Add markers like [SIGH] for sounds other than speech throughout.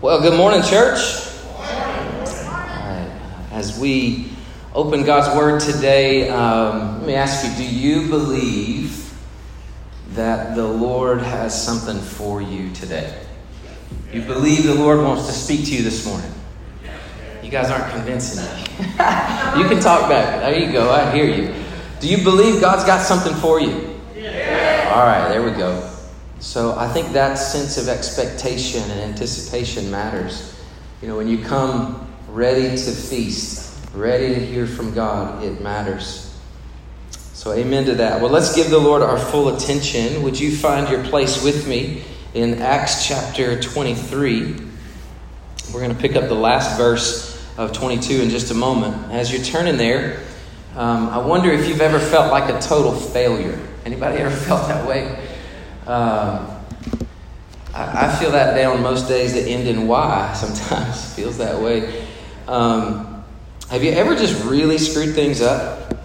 Well, good morning, church. All right. As we open God's Word today, um, let me ask you do you believe that the Lord has something for you today? You believe the Lord wants to speak to you this morning? You guys aren't convincing me. [LAUGHS] you can talk back. There you go. I hear you. Do you believe God's got something for you? Yeah. All right, there we go. So I think that sense of expectation and anticipation matters. You know, when you come ready to feast, ready to hear from God, it matters. So, amen to that. Well, let's give the Lord our full attention. Would you find your place with me in Acts chapter 23? We're going to pick up the last verse of 22 in just a moment. As you're turning there, um, I wonder if you've ever felt like a total failure. Anybody ever [LAUGHS] felt that way? Um, I, I, feel that down most days that end in Y [LAUGHS] sometimes. feels that way. Um, have you ever just really screwed things up?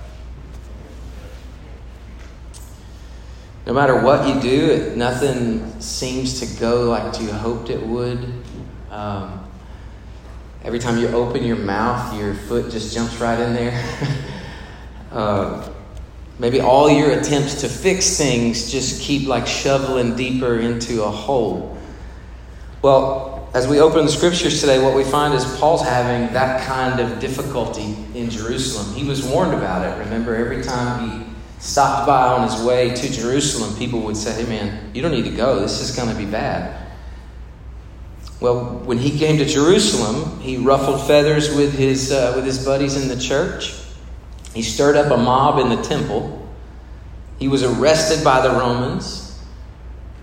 No matter what you do, nothing seems to go like you hoped it would. Um, every time you open your mouth, your foot just jumps right in there. uh, [LAUGHS] Maybe all your attempts to fix things just keep like shoveling deeper into a hole. Well, as we open the scriptures today, what we find is Paul's having that kind of difficulty in Jerusalem. He was warned about it. Remember, every time he stopped by on his way to Jerusalem, people would say, Hey, man, you don't need to go. This is going to be bad. Well, when he came to Jerusalem, he ruffled feathers with his, uh, with his buddies in the church. He stirred up a mob in the temple. He was arrested by the Romans.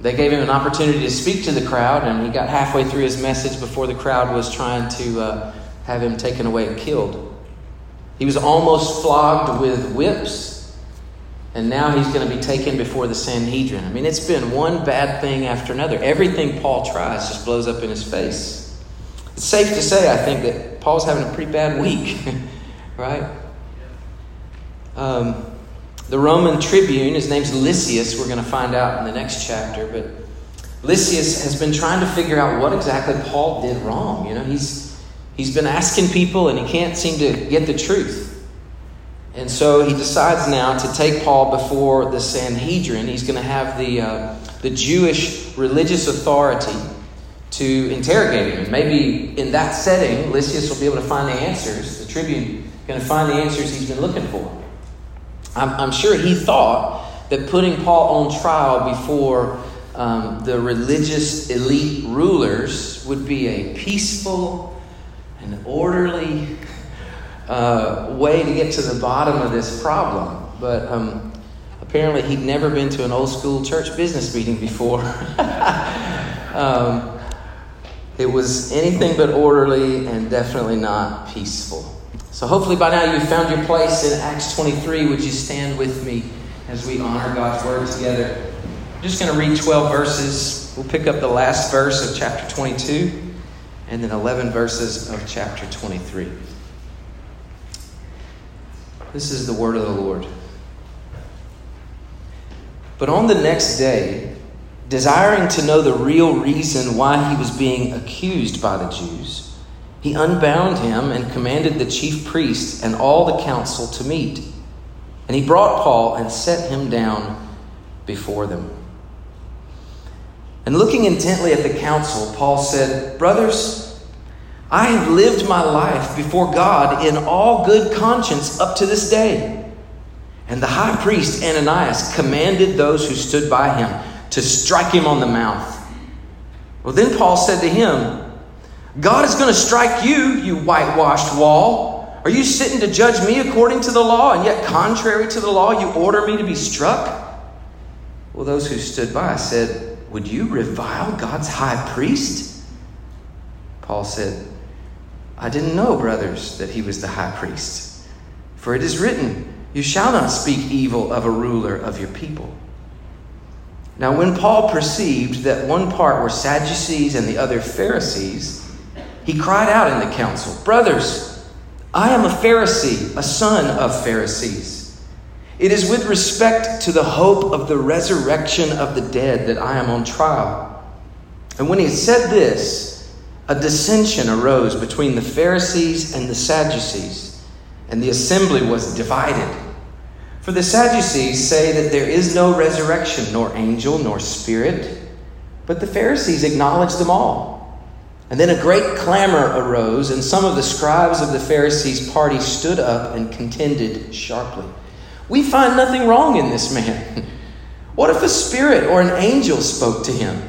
They gave him an opportunity to speak to the crowd, and he got halfway through his message before the crowd was trying to uh, have him taken away and killed. He was almost flogged with whips, and now he's going to be taken before the Sanhedrin. I mean, it's been one bad thing after another. Everything Paul tries just blows up in his face. It's safe to say, I think, that Paul's having a pretty bad week, [LAUGHS] right? Um, the Roman tribune, his name's Lysias, we're going to find out in the next chapter, but Lysias has been trying to figure out what exactly Paul did wrong. You know, he's, he's been asking people and he can't seem to get the truth. And so he decides now to take Paul before the Sanhedrin. He's going to have the, uh, the Jewish religious authority to interrogate him. Maybe in that setting, Lysias will be able to find the answers. The tribune going to find the answers he's been looking for. I'm, I'm sure he thought that putting Paul on trial before um, the religious elite rulers would be a peaceful and orderly uh, way to get to the bottom of this problem. But um, apparently, he'd never been to an old school church business meeting before. [LAUGHS] um, it was anything but orderly and definitely not peaceful. So hopefully by now you've found your place in Acts 23. Would you stand with me as we honor God's word together? I'm just going to read 12 verses. We'll pick up the last verse of chapter 22 and then 11 verses of chapter 23. This is the word of the Lord. But on the next day, desiring to know the real reason why he was being accused by the Jews, he unbound him and commanded the chief priests and all the council to meet. And he brought Paul and set him down before them. And looking intently at the council, Paul said, Brothers, I have lived my life before God in all good conscience up to this day. And the high priest Ananias commanded those who stood by him to strike him on the mouth. Well, then Paul said to him, God is going to strike you, you whitewashed wall. Are you sitting to judge me according to the law, and yet contrary to the law, you order me to be struck? Well, those who stood by said, Would you revile God's high priest? Paul said, I didn't know, brothers, that he was the high priest. For it is written, You shall not speak evil of a ruler of your people. Now, when Paul perceived that one part were Sadducees and the other Pharisees, he cried out in the council, Brothers, I am a Pharisee, a son of Pharisees. It is with respect to the hope of the resurrection of the dead that I am on trial. And when he said this, a dissension arose between the Pharisees and the Sadducees, and the assembly was divided. For the Sadducees say that there is no resurrection, nor angel, nor spirit, but the Pharisees acknowledge them all. And then a great clamor arose, and some of the scribes of the Pharisees' party stood up and contended sharply. We find nothing wrong in this man. [LAUGHS] What if a spirit or an angel spoke to him?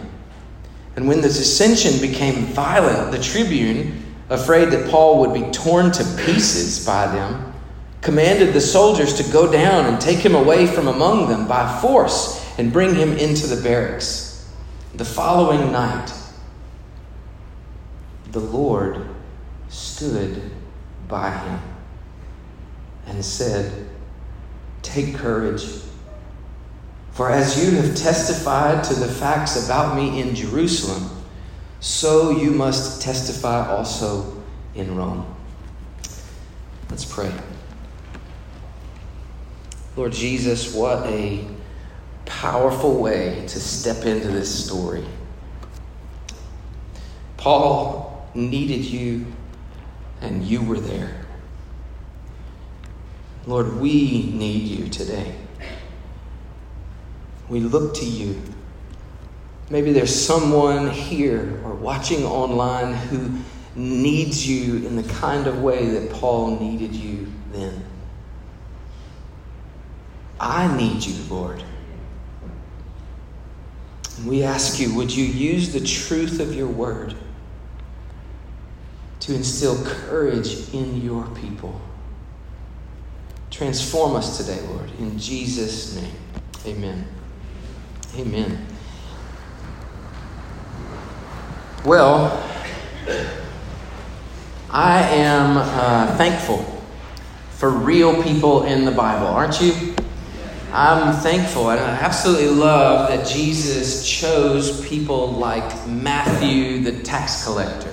And when the dissension became violent, the tribune, afraid that Paul would be torn to pieces by them, commanded the soldiers to go down and take him away from among them by force and bring him into the barracks. The following night, the Lord stood by him and said, Take courage. For as you have testified to the facts about me in Jerusalem, so you must testify also in Rome. Let's pray. Lord Jesus, what a powerful way to step into this story. Paul needed you, and you were there. Lord, we need you today. We look to you. Maybe there's someone here or watching online who needs you in the kind of way that Paul needed you then. I need you, Lord. And we ask you, would you use the truth of your word to instill courage in your people? Transform us today, Lord. In Jesus' name, amen. Amen. Well, I am uh, thankful for real people in the Bible, aren't you? I'm thankful and I absolutely love that Jesus chose people like Matthew, the tax collector.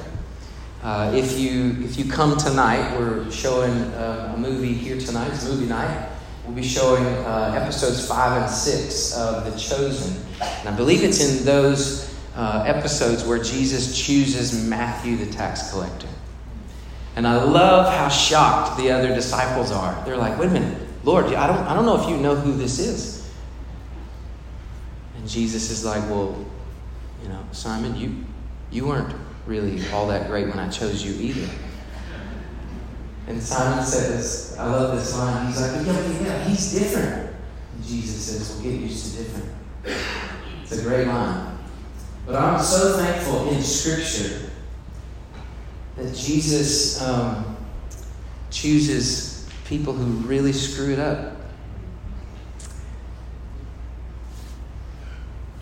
Uh, if you if you come tonight, we're showing uh, a movie here tonight. It's movie night. We'll be showing uh, episodes five and six of The Chosen, and I believe it's in those uh, episodes where Jesus chooses Matthew, the tax collector. And I love how shocked the other disciples are. They're like, "Wait a minute, Lord, I don't I don't know if you know who this is." And Jesus is like, "Well, you know, Simon, you you weren't really all that great when I chose you either. And Simon says, I love this line. He's like, yeah, yeah, he's different. And Jesus says, well, get used to different. It's a great line. But I'm so thankful in Scripture that Jesus um, chooses people who really screw it up.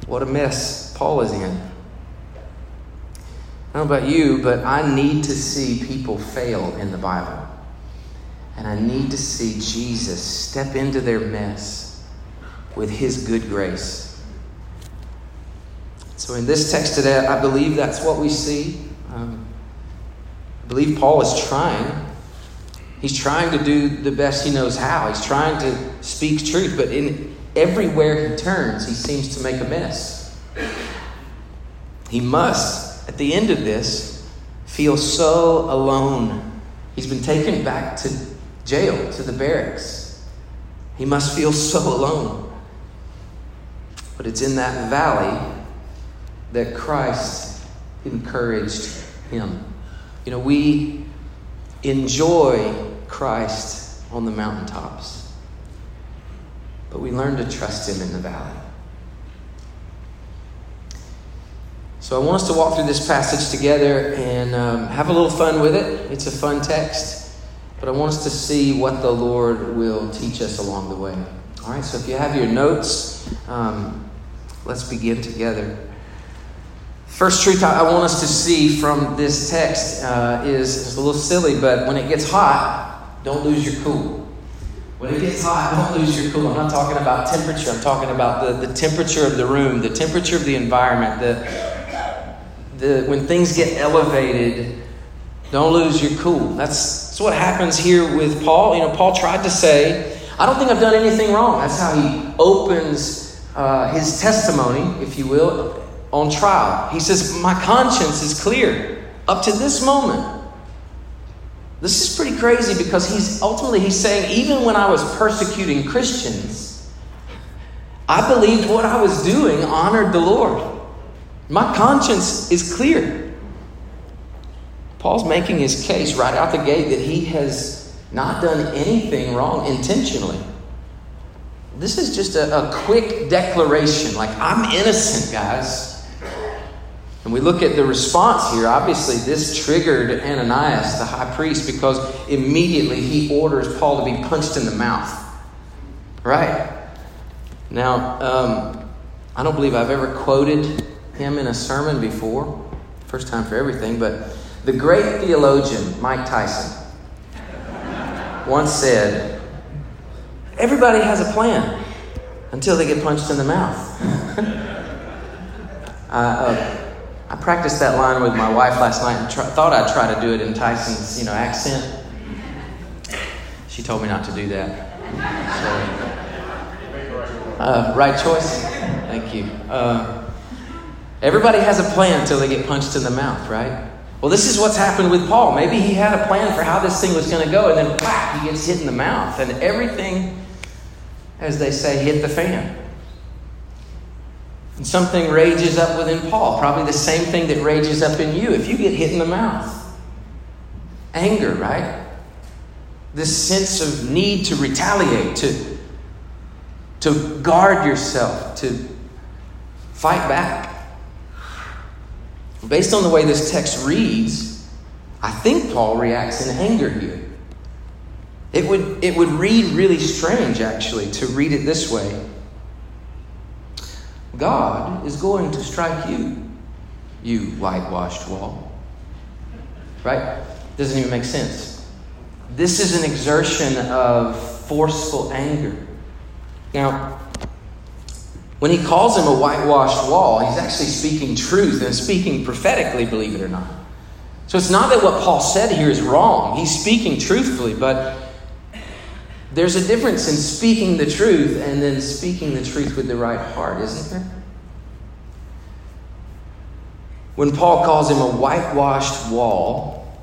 What a mess Paul is in. I don't know about you, but I need to see people fail in the Bible. And I need to see Jesus step into their mess with his good grace. So, in this text today, I believe that's what we see. Um, I believe Paul is trying. He's trying to do the best he knows how. He's trying to speak truth, but in everywhere he turns, he seems to make a mess. He must at the end of this, feels so alone. He's been taken back to jail, to the barracks. He must feel so alone. But it's in that valley that Christ encouraged him. You know, we enjoy Christ on the mountaintops, but we learn to trust him in the valley. So I want us to walk through this passage together and um, have a little fun with it. It's a fun text, but I want us to see what the Lord will teach us along the way. All right, so if you have your notes, um, let's begin together. First truth I want us to see from this text uh, is it's a little silly, but when it gets hot, don't lose your cool. When it gets hot, don't lose your cool. I'm not talking about temperature. I'm talking about the, the temperature of the room, the temperature of the environment, the, the, when things get elevated, don't lose your cool. That's, that's what happens here with Paul. You know, Paul tried to say, I don't think I've done anything wrong. That's how he opens uh, his testimony, if you will, on trial. He says, My conscience is clear. up to this moment. This is pretty crazy because he's ultimately he's saying even when I was persecuting Christians, I believed what I was doing honored the Lord. My conscience is clear. Paul's making his case right out the gate that he has not done anything wrong intentionally. This is just a, a quick declaration like, I'm innocent, guys. And we look at the response here. Obviously, this triggered Ananias, the high priest, because immediately he orders Paul to be punched in the mouth. Right? Now, um, I don't believe I've ever quoted him in a sermon before. First time for everything, but the great theologian Mike Tyson once said, Everybody has a plan until they get punched in the mouth. [LAUGHS] uh, uh, I practiced that line with my wife last night and try, thought I'd try to do it in Tyson's, you know, accent. She told me not to do that. So, uh, right choice. Thank you. Uh, everybody has a plan until they get punched in the mouth, right? Well, this is what's happened with Paul. Maybe he had a plan for how this thing was going to go, and then whack, he gets hit in the mouth, and everything as they say, hit the fan. And something rages up within Paul, probably the same thing that rages up in you if you get hit in the mouth. Anger, right? This sense of need to retaliate, to, to guard yourself, to fight back. Based on the way this text reads, I think Paul reacts in anger here. It would, it would read really strange, actually, to read it this way God is going to strike you, you whitewashed wall. Right? Doesn't even make sense. This is an exertion of forceful anger. Now, when he calls him a whitewashed wall, he's actually speaking truth and speaking prophetically, believe it or not. So it's not that what Paul said here is wrong. He's speaking truthfully, but there's a difference in speaking the truth and then speaking the truth with the right heart, isn't there? When Paul calls him a whitewashed wall,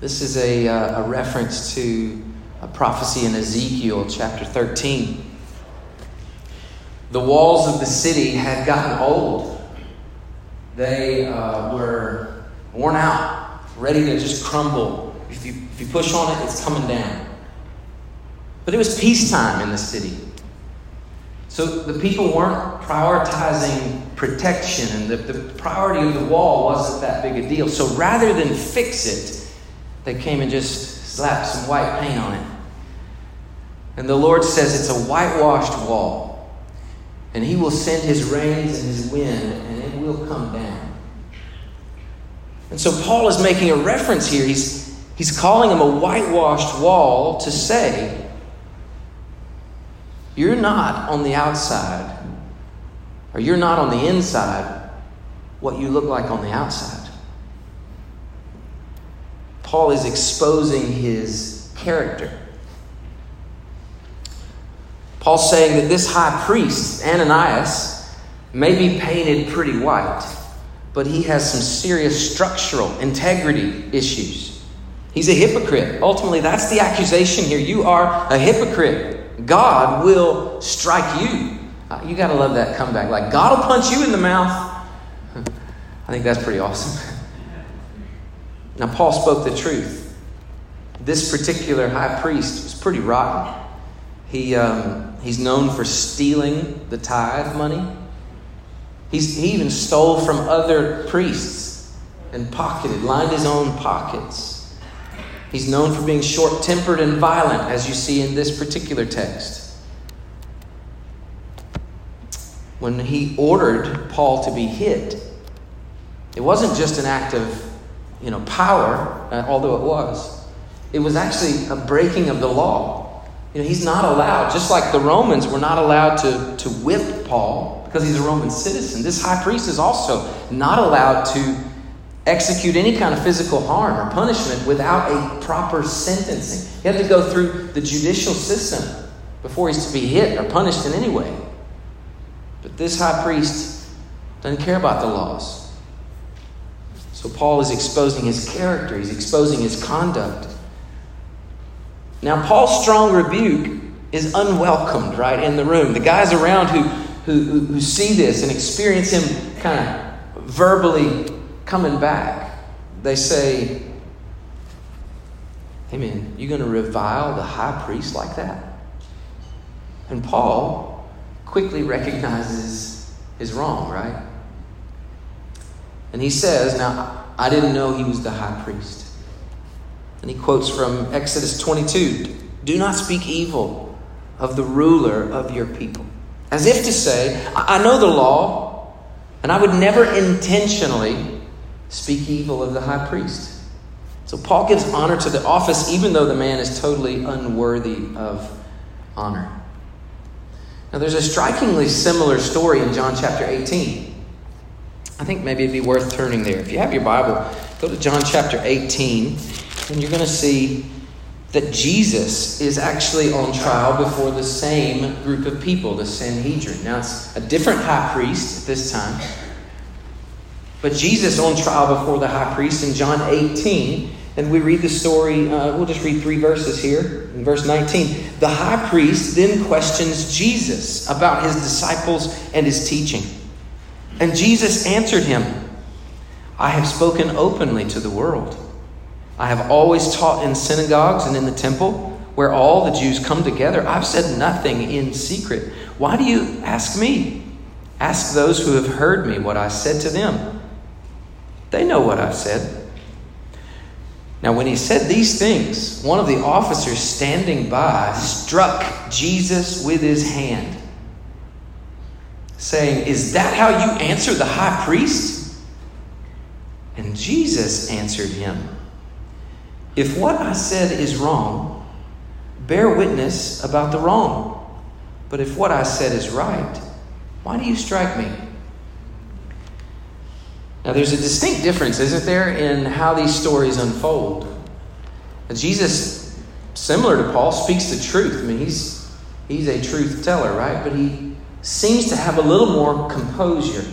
this is a, uh, a reference to a prophecy in Ezekiel chapter 13. The walls of the city had gotten old. They uh, were worn out, ready to just crumble. If you, if you push on it, it's coming down. But it was peacetime in the city. So the people weren't prioritizing protection, and the, the priority of the wall wasn't that big a deal. So rather than fix it, they came and just slapped some white paint on it. And the Lord says it's a whitewashed wall. And He will send His rains and His wind, and it will come down. And so Paul is making a reference here. He's, he's calling him a whitewashed wall to say, you're not on the outside, or you're not on the inside what you look like on the outside. Paul is exposing his character. Paul's saying that this high priest, Ananias, may be painted pretty white, but he has some serious structural integrity issues. He's a hypocrite. Ultimately, that's the accusation here. You are a hypocrite. God will strike you. Uh, you got to love that comeback. Like, God will punch you in the mouth. [LAUGHS] I think that's pretty awesome. [LAUGHS] Now, Paul spoke the truth. This particular high priest was pretty rotten. He, um, he's known for stealing the tithe money. He's, he even stole from other priests and pocketed, lined his own pockets. He's known for being short tempered and violent, as you see in this particular text. When he ordered Paul to be hit, it wasn't just an act of you know, power, uh, although it was. It was actually a breaking of the law. You know, he's not allowed, just like the Romans were not allowed to, to whip Paul because he's a Roman citizen. This high priest is also not allowed to execute any kind of physical harm or punishment without a proper sentencing. He had to go through the judicial system before he's to be hit or punished in any way. But this high priest doesn't care about the laws. So Paul is exposing his character, he's exposing his conduct. Now, Paul's strong rebuke is unwelcomed, right, in the room. The guys around who, who, who see this and experience him kind of verbally coming back, they say, Hey man, you going to revile the high priest like that? And Paul quickly recognizes his wrong, right? And he says, Now, I didn't know he was the high priest. And he quotes from Exodus 22 Do not speak evil of the ruler of your people. As if to say, I know the law, and I would never intentionally speak evil of the high priest. So Paul gives honor to the office even though the man is totally unworthy of honor. Now, there's a strikingly similar story in John chapter 18. I think maybe it'd be worth turning there. If you have your Bible, go to John chapter 18, and you're going to see that Jesus is actually on trial before the same group of people, the Sanhedrin. Now, it's a different high priest at this time. But Jesus on trial before the high priest in John 18, and we read the story, uh, we'll just read three verses here. In verse 19, the high priest then questions Jesus about his disciples and his teaching. And Jesus answered him, I have spoken openly to the world. I have always taught in synagogues and in the temple where all the Jews come together. I've said nothing in secret. Why do you ask me? Ask those who have heard me what I said to them. They know what I've said. Now, when he said these things, one of the officers standing by struck Jesus with his hand, saying, Is that how you answer the high priest? And Jesus answered him, If what I said is wrong, bear witness about the wrong. But if what I said is right, why do you strike me? Now, there's a distinct difference, isn't there, in how these stories unfold. Jesus, similar to Paul, speaks the truth. I mean, he's, he's a truth teller, right? But he seems to have a little more composure.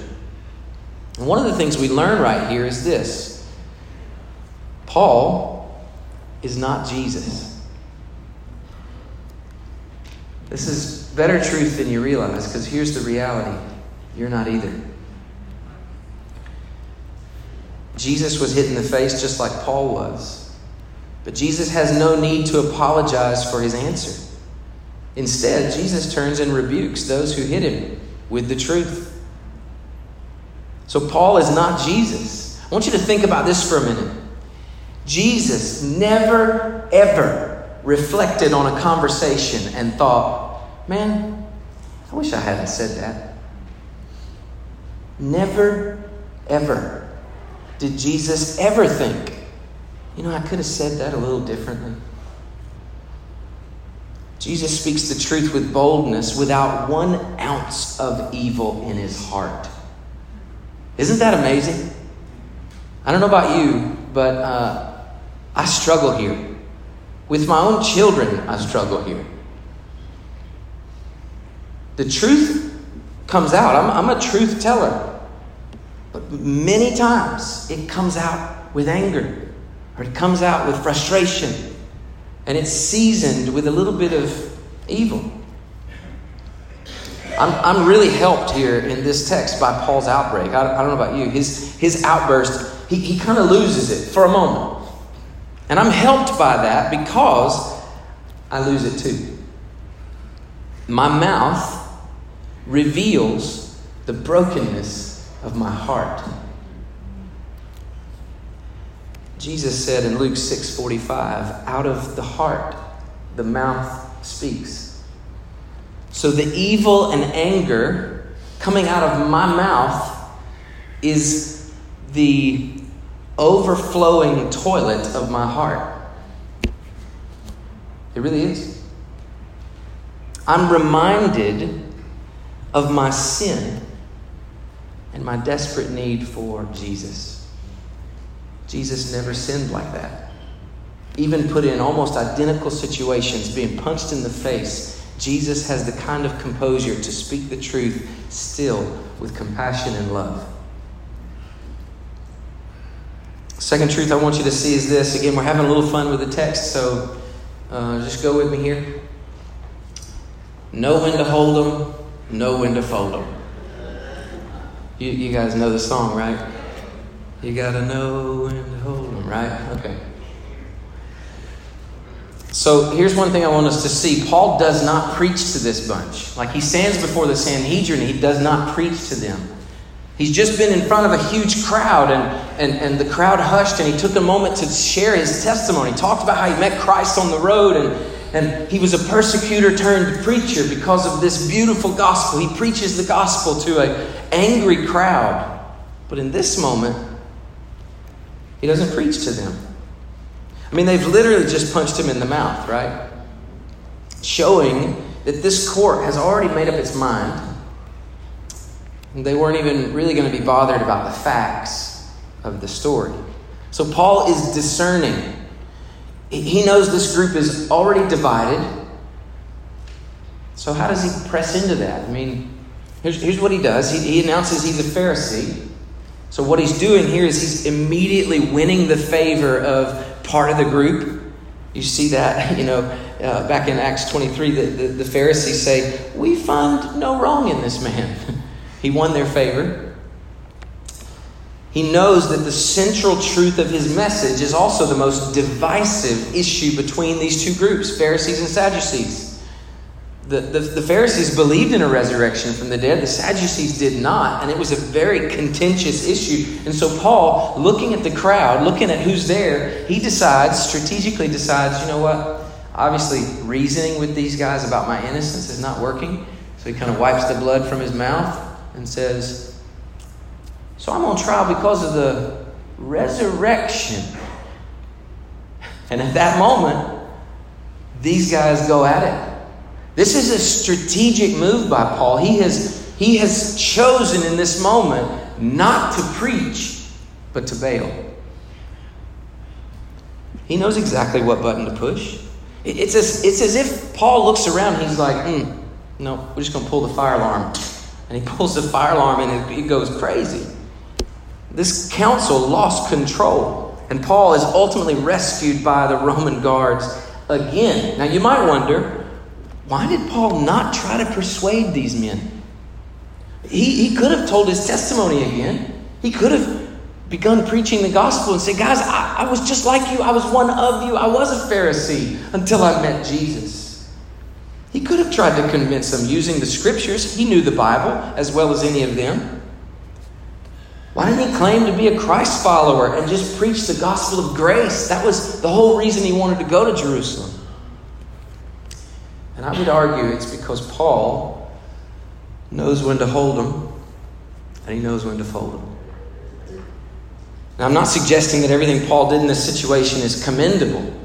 And one of the things we learn right here is this Paul is not Jesus. This is better truth than you realize because here's the reality you're not either. Jesus was hit in the face just like Paul was. But Jesus has no need to apologize for his answer. Instead, Jesus turns and rebukes those who hit him with the truth. So, Paul is not Jesus. I want you to think about this for a minute. Jesus never, ever reflected on a conversation and thought, man, I wish I hadn't said that. Never, ever did Jesus ever think, you know, I could have said that a little differently? Jesus speaks the truth with boldness without one ounce of evil in his heart. Isn't that amazing? I don't know about you, but uh, I struggle here. With my own children, I struggle here. The truth comes out. I'm, I'm a truth teller. But many times it comes out with anger or it comes out with frustration and it's seasoned with a little bit of evil. I'm, I'm really helped here in this text by Paul's outbreak. I, I don't know about you. His, his outburst, he, he kind of loses it for a moment. And I'm helped by that because I lose it too. My mouth reveals the brokenness of my heart. Jesus said in Luke 6:45, out of the heart the mouth speaks. So the evil and anger coming out of my mouth is the overflowing toilet of my heart. It really is. I'm reminded of my sin and my desperate need for Jesus. Jesus never sinned like that. Even put in almost identical situations, being punched in the face, Jesus has the kind of composure to speak the truth still with compassion and love. Second truth I want you to see is this. Again, we're having a little fun with the text, so uh, just go with me here. Know when to hold them, know when to fold them. You, you guys know the song, right? You gotta know when to hold them, right? Okay. So here's one thing I want us to see. Paul does not preach to this bunch. Like he stands before the Sanhedrin, he does not preach to them. He's just been in front of a huge crowd, and, and, and the crowd hushed, and he took a moment to share his testimony. He talked about how he met Christ on the road, and, and he was a persecutor turned preacher because of this beautiful gospel. He preaches the gospel to an angry crowd. But in this moment, he doesn't preach to them. I mean, they've literally just punched him in the mouth, right? Showing that this court has already made up its mind they weren't even really going to be bothered about the facts of the story. So Paul is discerning. He knows this group is already divided. So, how does he press into that? I mean, here's, here's what he does he, he announces he's a Pharisee. So, what he's doing here is he's immediately winning the favor of part of the group. You see that, [LAUGHS] you know, uh, back in Acts 23, the, the, the Pharisees say, We find no wrong in this man. [LAUGHS] He won their favor. He knows that the central truth of his message is also the most divisive issue between these two groups, Pharisees and Sadducees. The, the, the, Pharisees believed in a resurrection from the dead, the Sadducees did not, and it was a very contentious issue. And so, Paul, looking at the crowd, looking at who's there, he decides, strategically decides, you know what? Obviously, reasoning with these guys about my innocence is not working. So, he kind of wipes the blood from his mouth and says, So I'm on trial because of the resurrection. And at that moment, these guys go at it. This is a strategic move by Paul. He has, he has chosen in this moment not to preach, but to bail. He knows exactly what button to push. It's as, it's as if Paul looks around he's like, mm, no, we're just going to pull the fire alarm. And he pulls the fire alarm and it goes crazy. This council lost control, and Paul is ultimately rescued by the Roman guards again. Now, you might wonder why did Paul not try to persuade these men? He, he could have told his testimony again. He could have begun preaching the gospel and said, Guys, I, I was just like you. I was one of you. I was a Pharisee until I met Jesus. He could have tried to convince them using the scriptures. He knew the Bible as well as any of them. Why didn't he claim to be a Christ follower and just preach the gospel of grace? That was the whole reason he wanted to go to Jerusalem. And I would argue it's because Paul knows when to hold them and he knows when to fold them. Now, I'm not suggesting that everything Paul did in this situation is commendable.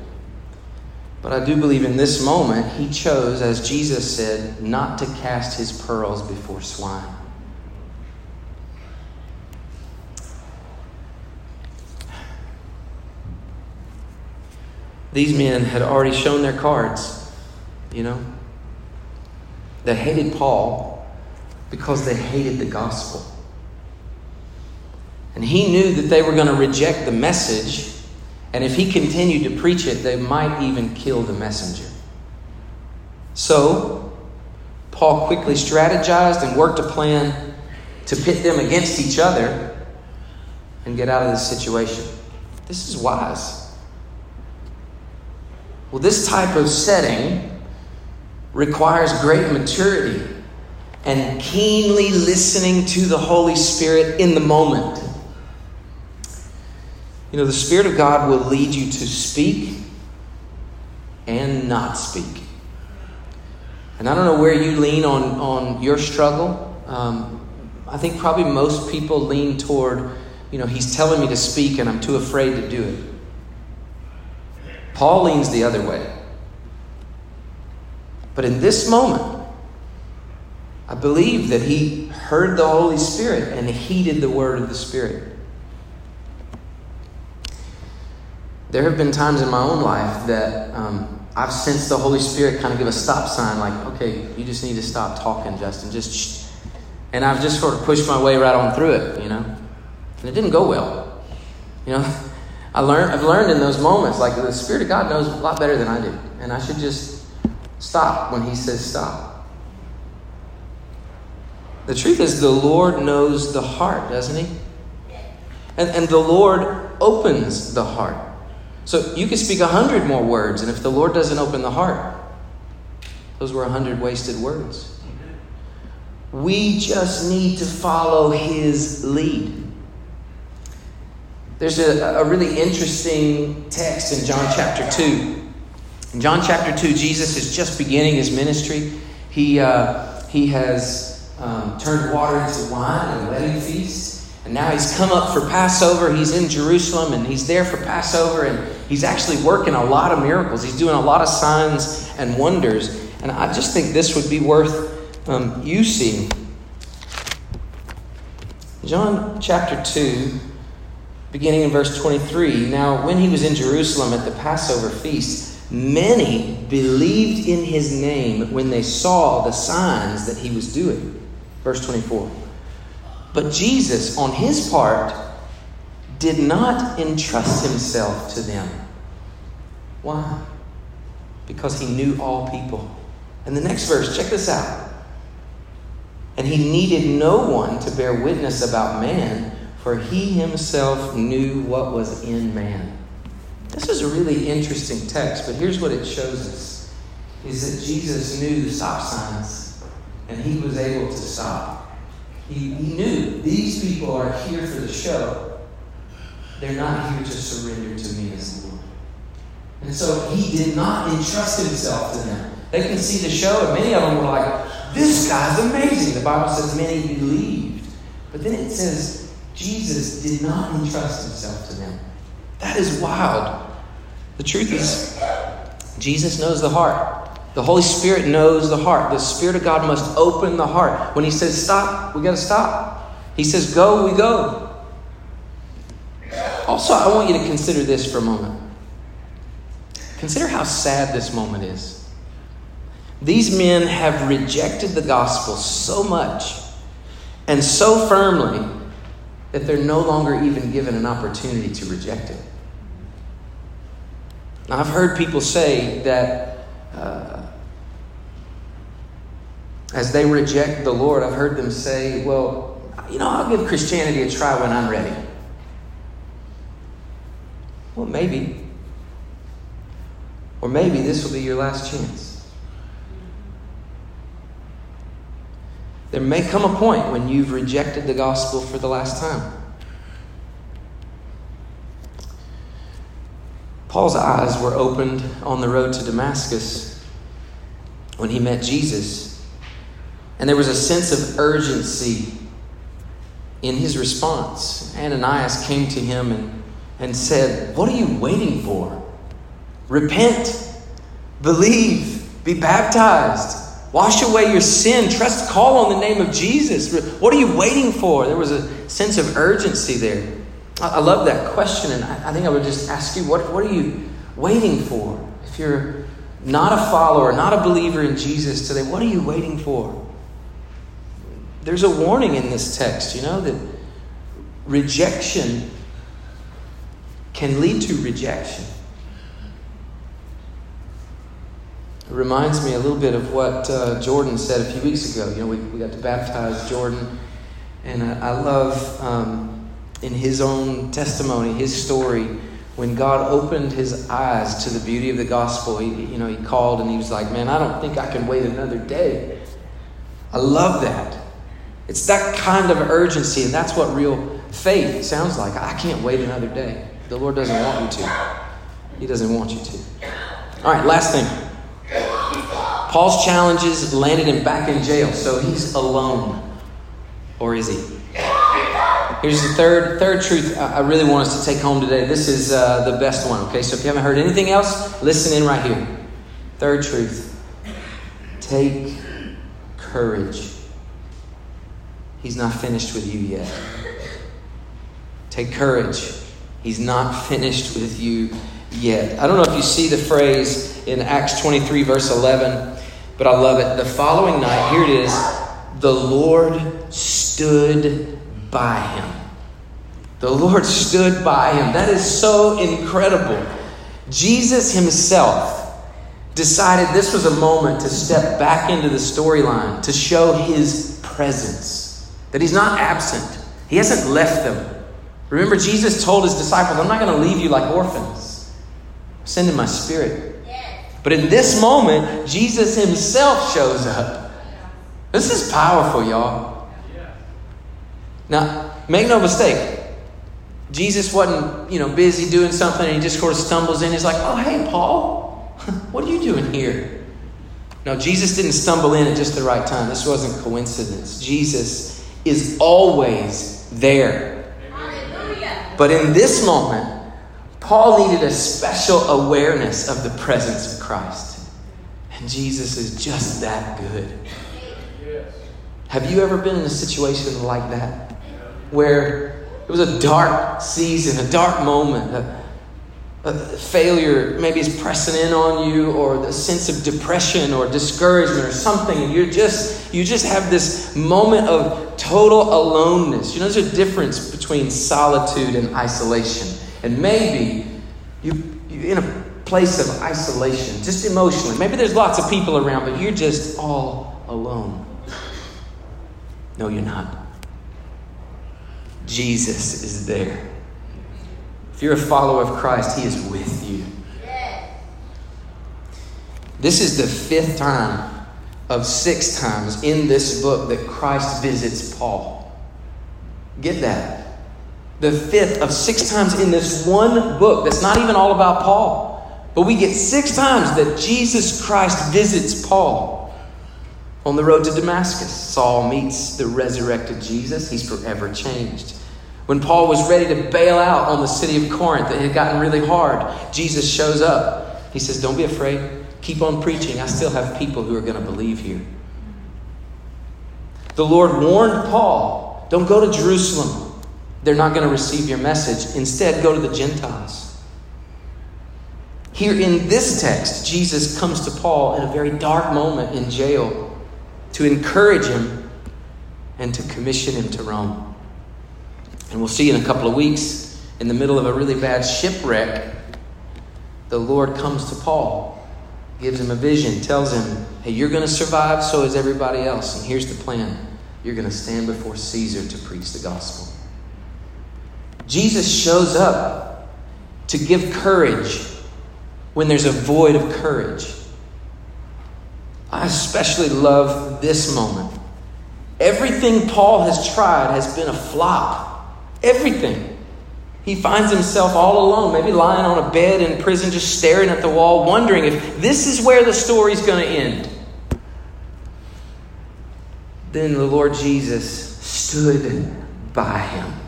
But I do believe in this moment, he chose, as Jesus said, not to cast his pearls before swine. These men had already shown their cards, you know. They hated Paul because they hated the gospel. And he knew that they were going to reject the message and if he continued to preach it, they might even kill the messenger. So, Paul quickly strategized and worked a plan to pit them against each other and get out of this situation. This is wise. Well, this type of setting requires great maturity and keenly listening to the Holy Spirit in the moment. You know, the Spirit of God will lead you to speak and not speak. And I don't know where you lean on, on your struggle. Um, I think probably most people lean toward, you know, he's telling me to speak and I'm too afraid to do it. Paul leans the other way. But in this moment, I believe that he heard the Holy Spirit and heeded the word of the Spirit. There have been times in my own life that um, I've sensed the Holy Spirit kind of give a stop sign, like, okay, you just need to stop talking, Justin. Just, and I've just sort of pushed my way right on through it, you know. And it didn't go well, you know. [LAUGHS] I learned, I've learned in those moments, like the Spirit of God knows a lot better than I do. And I should just stop when He says stop. The truth is, the Lord knows the heart, doesn't He? And, and the Lord opens the heart. So you could speak a hundred more words, and if the Lord doesn't open the heart, those were a hundred wasted words. We just need to follow His lead. There's a, a really interesting text in John chapter 2. In John chapter 2, Jesus is just beginning his ministry. He, uh, he has um, turned water into wine at a wedding feast. And now he's come up for Passover. He's in Jerusalem and he's there for Passover. And he's actually working a lot of miracles. He's doing a lot of signs and wonders. And I just think this would be worth um, you seeing. John chapter 2, beginning in verse 23. Now, when he was in Jerusalem at the Passover feast, many believed in his name when they saw the signs that he was doing. Verse 24. But Jesus, on his part, did not entrust himself to them. Why? Because he knew all people. And the next verse, check this out. And he needed no one to bear witness about man for he himself knew what was in man. This is a really interesting text, but here's what it shows us is that Jesus knew the stop signs and he was able to stop. He, he knew these people are here for the show. They're not here to surrender to me as Lord. And so he did not entrust himself to them. They can see the show, and many of them were like, This guy's amazing. The Bible says many believed. But then it says Jesus did not entrust himself to them. That is wild. The truth is, Jesus knows the heart. The Holy Spirit knows the heart. The Spirit of God must open the heart. When He says stop, we got to stop. He says go, we go. Also, I want you to consider this for a moment. Consider how sad this moment is. These men have rejected the gospel so much and so firmly that they're no longer even given an opportunity to reject it. Now, I've heard people say that uh, as they reject the Lord, I've heard them say, well, you know, I'll give Christianity a try when I'm ready. Well, maybe. Or maybe this will be your last chance. There may come a point when you've rejected the gospel for the last time. Paul's eyes were opened on the road to Damascus when he met Jesus. And there was a sense of urgency in his response. Ananias came to him and, and said, What are you waiting for? Repent, believe, be baptized. Wash away your sin. Trust, call on the name of Jesus. What are you waiting for? There was a sense of urgency there. I, love that question, and I, think I would just ask you, what, what are you waiting for? If you're not a follower, not a believer in Jesus today, what are you waiting for? There's a warning in this text, you know, that rejection can lead to rejection. It reminds me a little bit of what uh, Jordan said a few weeks ago. You know, we, we got to baptize Jordan, and I, I love um, in his own testimony, his story, when God opened his eyes to the beauty of the gospel. He, you know, he called and he was like, "Man, I don't think I can wait another day." I love that. It's that kind of urgency, and that's what real faith sounds like. I can't wait another day. The Lord doesn't want you to. He doesn't want you to. All right, last thing. Paul's challenges landed him back in jail, so he's alone. Or is he? Here's the third third truth I really want us to take home today. This is uh, the best one, okay? So if you haven't heard anything else, listen in right here. Third truth take courage. He's not finished with you yet. Take courage. He's not finished with you yet. I don't know if you see the phrase in Acts 23, verse 11. But I love it. The following night, here it is the Lord stood by him. The Lord stood by him. That is so incredible. Jesus himself decided this was a moment to step back into the storyline, to show his presence, that he's not absent. He hasn't left them. Remember, Jesus told his disciples, I'm not going to leave you like orphans. I'm sending my spirit. But in this moment, Jesus himself shows up. This is powerful, y'all. Now, make no mistake. Jesus wasn't, you know, busy doing something and he just sort of stumbles in. He's like, oh, hey, Paul, [LAUGHS] what are you doing here? No, Jesus didn't stumble in at just the right time. This wasn't coincidence. Jesus is always there. Hallelujah. But in this moment, Paul needed a special awareness of the presence of Christ. And Jesus is just that good. Have you ever been in a situation like that? Where it was a dark season, a dark moment, a, a failure maybe is pressing in on you or the sense of depression or discouragement or something and you're just you just have this moment of total aloneness you know there's a difference between solitude and isolation and maybe you you're in a place of isolation just emotionally maybe there's lots of people around but you're just all alone no you're not jesus is there if you're a follower of Christ, He is with you. This is the fifth time of six times in this book that Christ visits Paul. Get that? The fifth of six times in this one book that's not even all about Paul. But we get six times that Jesus Christ visits Paul. On the road to Damascus, Saul meets the resurrected Jesus. He's forever changed. When Paul was ready to bail out on the city of Corinth, it had gotten really hard. Jesus shows up. He says, Don't be afraid. Keep on preaching. I still have people who are going to believe here. The Lord warned Paul don't go to Jerusalem. They're not going to receive your message. Instead, go to the Gentiles. Here in this text, Jesus comes to Paul in a very dark moment in jail to encourage him and to commission him to Rome. And we'll see in a couple of weeks, in the middle of a really bad shipwreck, the Lord comes to Paul, gives him a vision, tells him, Hey, you're going to survive, so is everybody else. And here's the plan you're going to stand before Caesar to preach the gospel. Jesus shows up to give courage when there's a void of courage. I especially love this moment. Everything Paul has tried has been a flop. Everything. He finds himself all alone, maybe lying on a bed in prison, just staring at the wall, wondering if this is where the story's going to end. Then the Lord Jesus stood by him.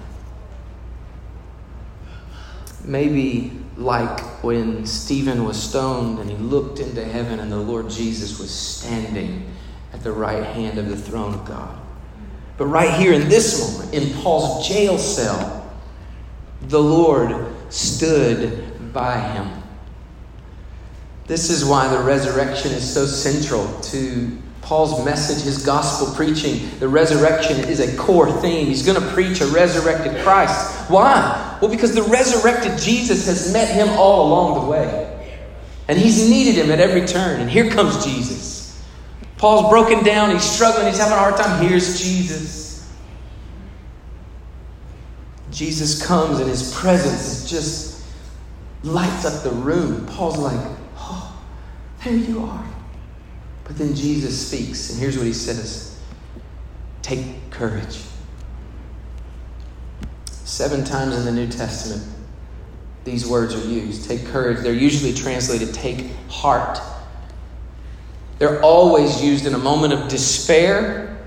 Maybe like when Stephen was stoned and he looked into heaven and the Lord Jesus was standing at the right hand of the throne of God. But right here in this moment, in Paul's jail cell, the Lord stood by him. This is why the resurrection is so central to Paul's message, his gospel preaching. The resurrection is a core theme. He's going to preach a resurrected Christ. Why? Well, because the resurrected Jesus has met him all along the way. And he's needed him at every turn. And here comes Jesus. Paul's broken down, he's struggling, he's having a hard time. Here's Jesus. Jesus comes and his presence just lights up the room. Paul's like, oh, there you are. But then Jesus speaks, and here's what he says Take courage. Seven times in the New Testament, these words are used. Take courage. They're usually translated take heart. They're always used in a moment of despair,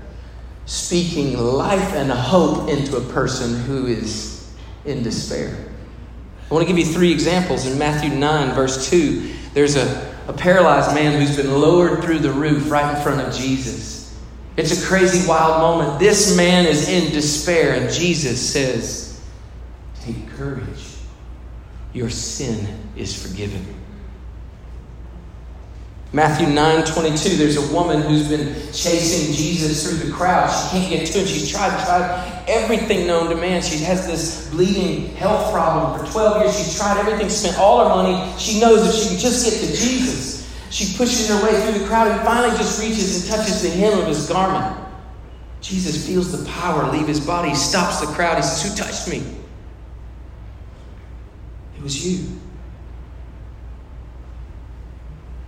speaking life and hope into a person who is in despair. I want to give you three examples. In Matthew 9, verse 2, there's a, a paralyzed man who's been lowered through the roof right in front of Jesus. It's a crazy, wild moment. This man is in despair, and Jesus says, Take courage. Your sin is forgiven. Matthew 9 22, there's a woman who's been chasing Jesus through the crowd. She can't get to him. She's tried, tried everything known to man. She has this bleeding health problem for 12 years. She's tried everything, spent all her money. She knows if she can just get to Jesus, she pushes her way through the crowd and finally just reaches and touches the hem of his garment. Jesus feels the power leave his body. He stops the crowd. He says, Who touched me? It was you.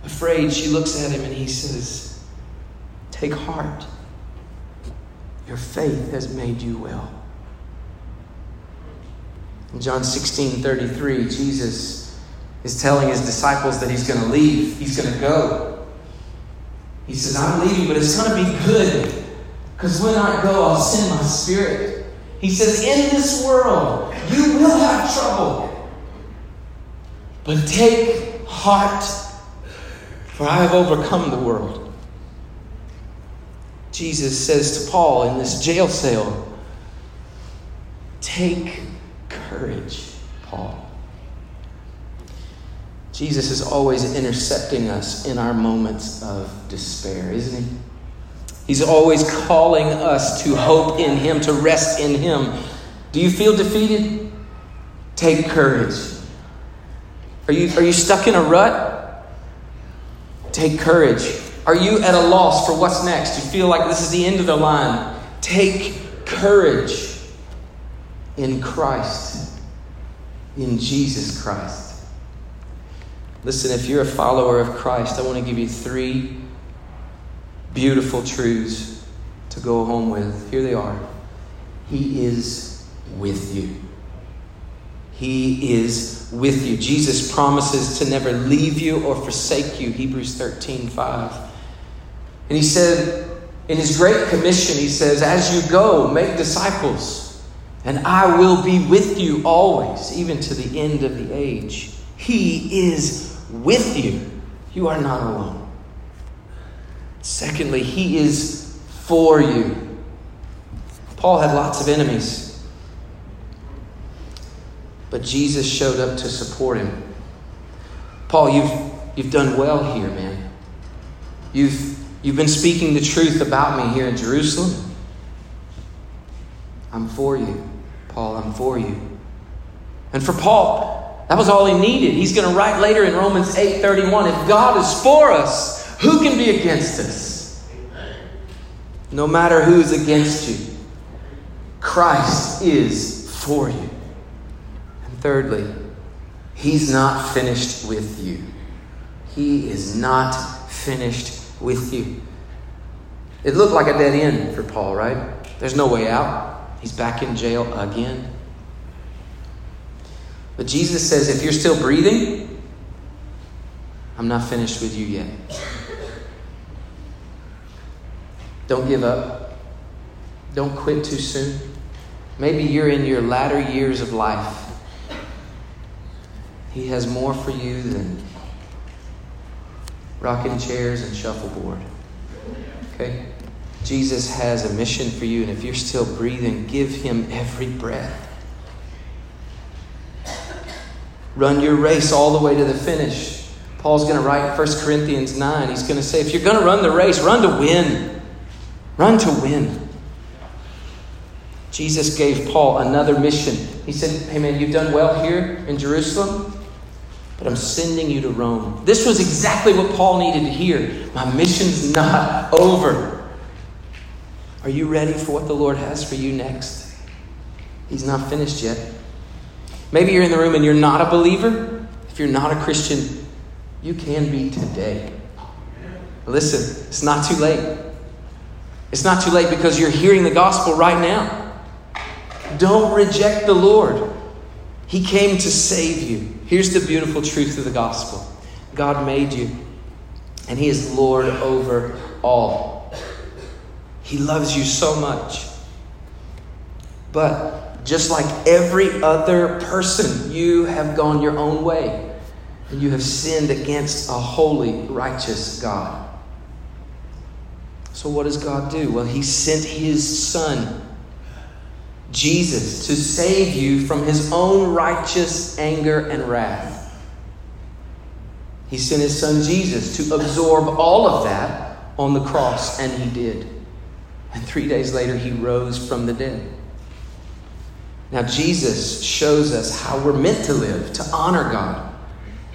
Afraid, she looks at him and he says, Take heart. Your faith has made you well. In John 16 33, Jesus is telling his disciples that he's going to leave, he's going to go. He says, I'm leaving, but it's going to be good because when I go, I'll send my spirit. He says, In this world, you will have trouble, but take heart for I have overcome the world. Jesus says to Paul in this jail cell, Take courage, Paul. Jesus is always intercepting us in our moments of despair, isn't he? He's always calling us to hope in Him, to rest in Him. Do you feel defeated? Take courage. Are you, are you stuck in a rut? Take courage. Are you at a loss for what's next? You feel like this is the end of the line. Take courage in Christ, in Jesus Christ. Listen, if you're a follower of Christ, I want to give you three beautiful truths to go home with. Here they are He is with you. He is with you. Jesus promises to never leave you or forsake you. Hebrews 13 5. And he said, in his great commission, he says, As you go, make disciples, and I will be with you always, even to the end of the age. He is with you. You are not alone. Secondly, he is for you. Paul had lots of enemies. But Jesus showed up to support him. Paul, you've, you've done well here, man. You've, you've been speaking the truth about me here in Jerusalem. I'm for you, Paul. I'm for you. And for Paul, that was all he needed. He's going to write later in Romans 8:31, if God is for us, who can be against us? No matter who's against you, Christ is for you. Thirdly, He's not finished with you. He is not finished with you. It looked like a dead end for Paul, right? There's no way out. He's back in jail again. But Jesus says, if you're still breathing, I'm not finished with you yet. Don't give up. Don't quit too soon. Maybe you're in your latter years of life he has more for you than rocking chairs and shuffleboard. Okay? Jesus has a mission for you, and if you're still breathing, give him every breath. Run your race all the way to the finish. Paul's going to write 1 Corinthians 9. He's going to say, if you're going to run the race, run to win. Run to win. Jesus gave Paul another mission. He said, Hey man, you've done well here in Jerusalem but I'm sending you to Rome. This was exactly what Paul needed to hear. My mission's not over. Are you ready for what the Lord has for you next? He's not finished yet. Maybe you're in the room and you're not a believer. If you're not a Christian, you can be today. Listen, it's not too late. It's not too late because you're hearing the gospel right now. Don't reject the Lord. He came to save you. Here's the beautiful truth of the gospel God made you, and He is Lord over all. He loves you so much. But just like every other person, you have gone your own way, and you have sinned against a holy, righteous God. So, what does God do? Well, He sent His Son Jesus to save you from his own righteous anger and wrath. He sent his son Jesus to absorb all of that on the cross, and he did. And three days later, he rose from the dead. Now, Jesus shows us how we're meant to live, to honor God.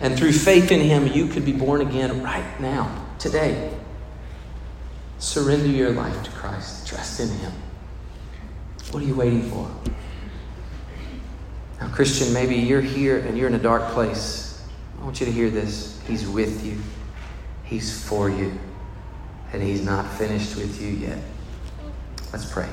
And through faith in him, you could be born again right now, today. Surrender your life to Christ, trust in him. What are you waiting for? Now, Christian, maybe you're here and you're in a dark place. I want you to hear this. He's with you, He's for you, and He's not finished with you yet. Let's pray.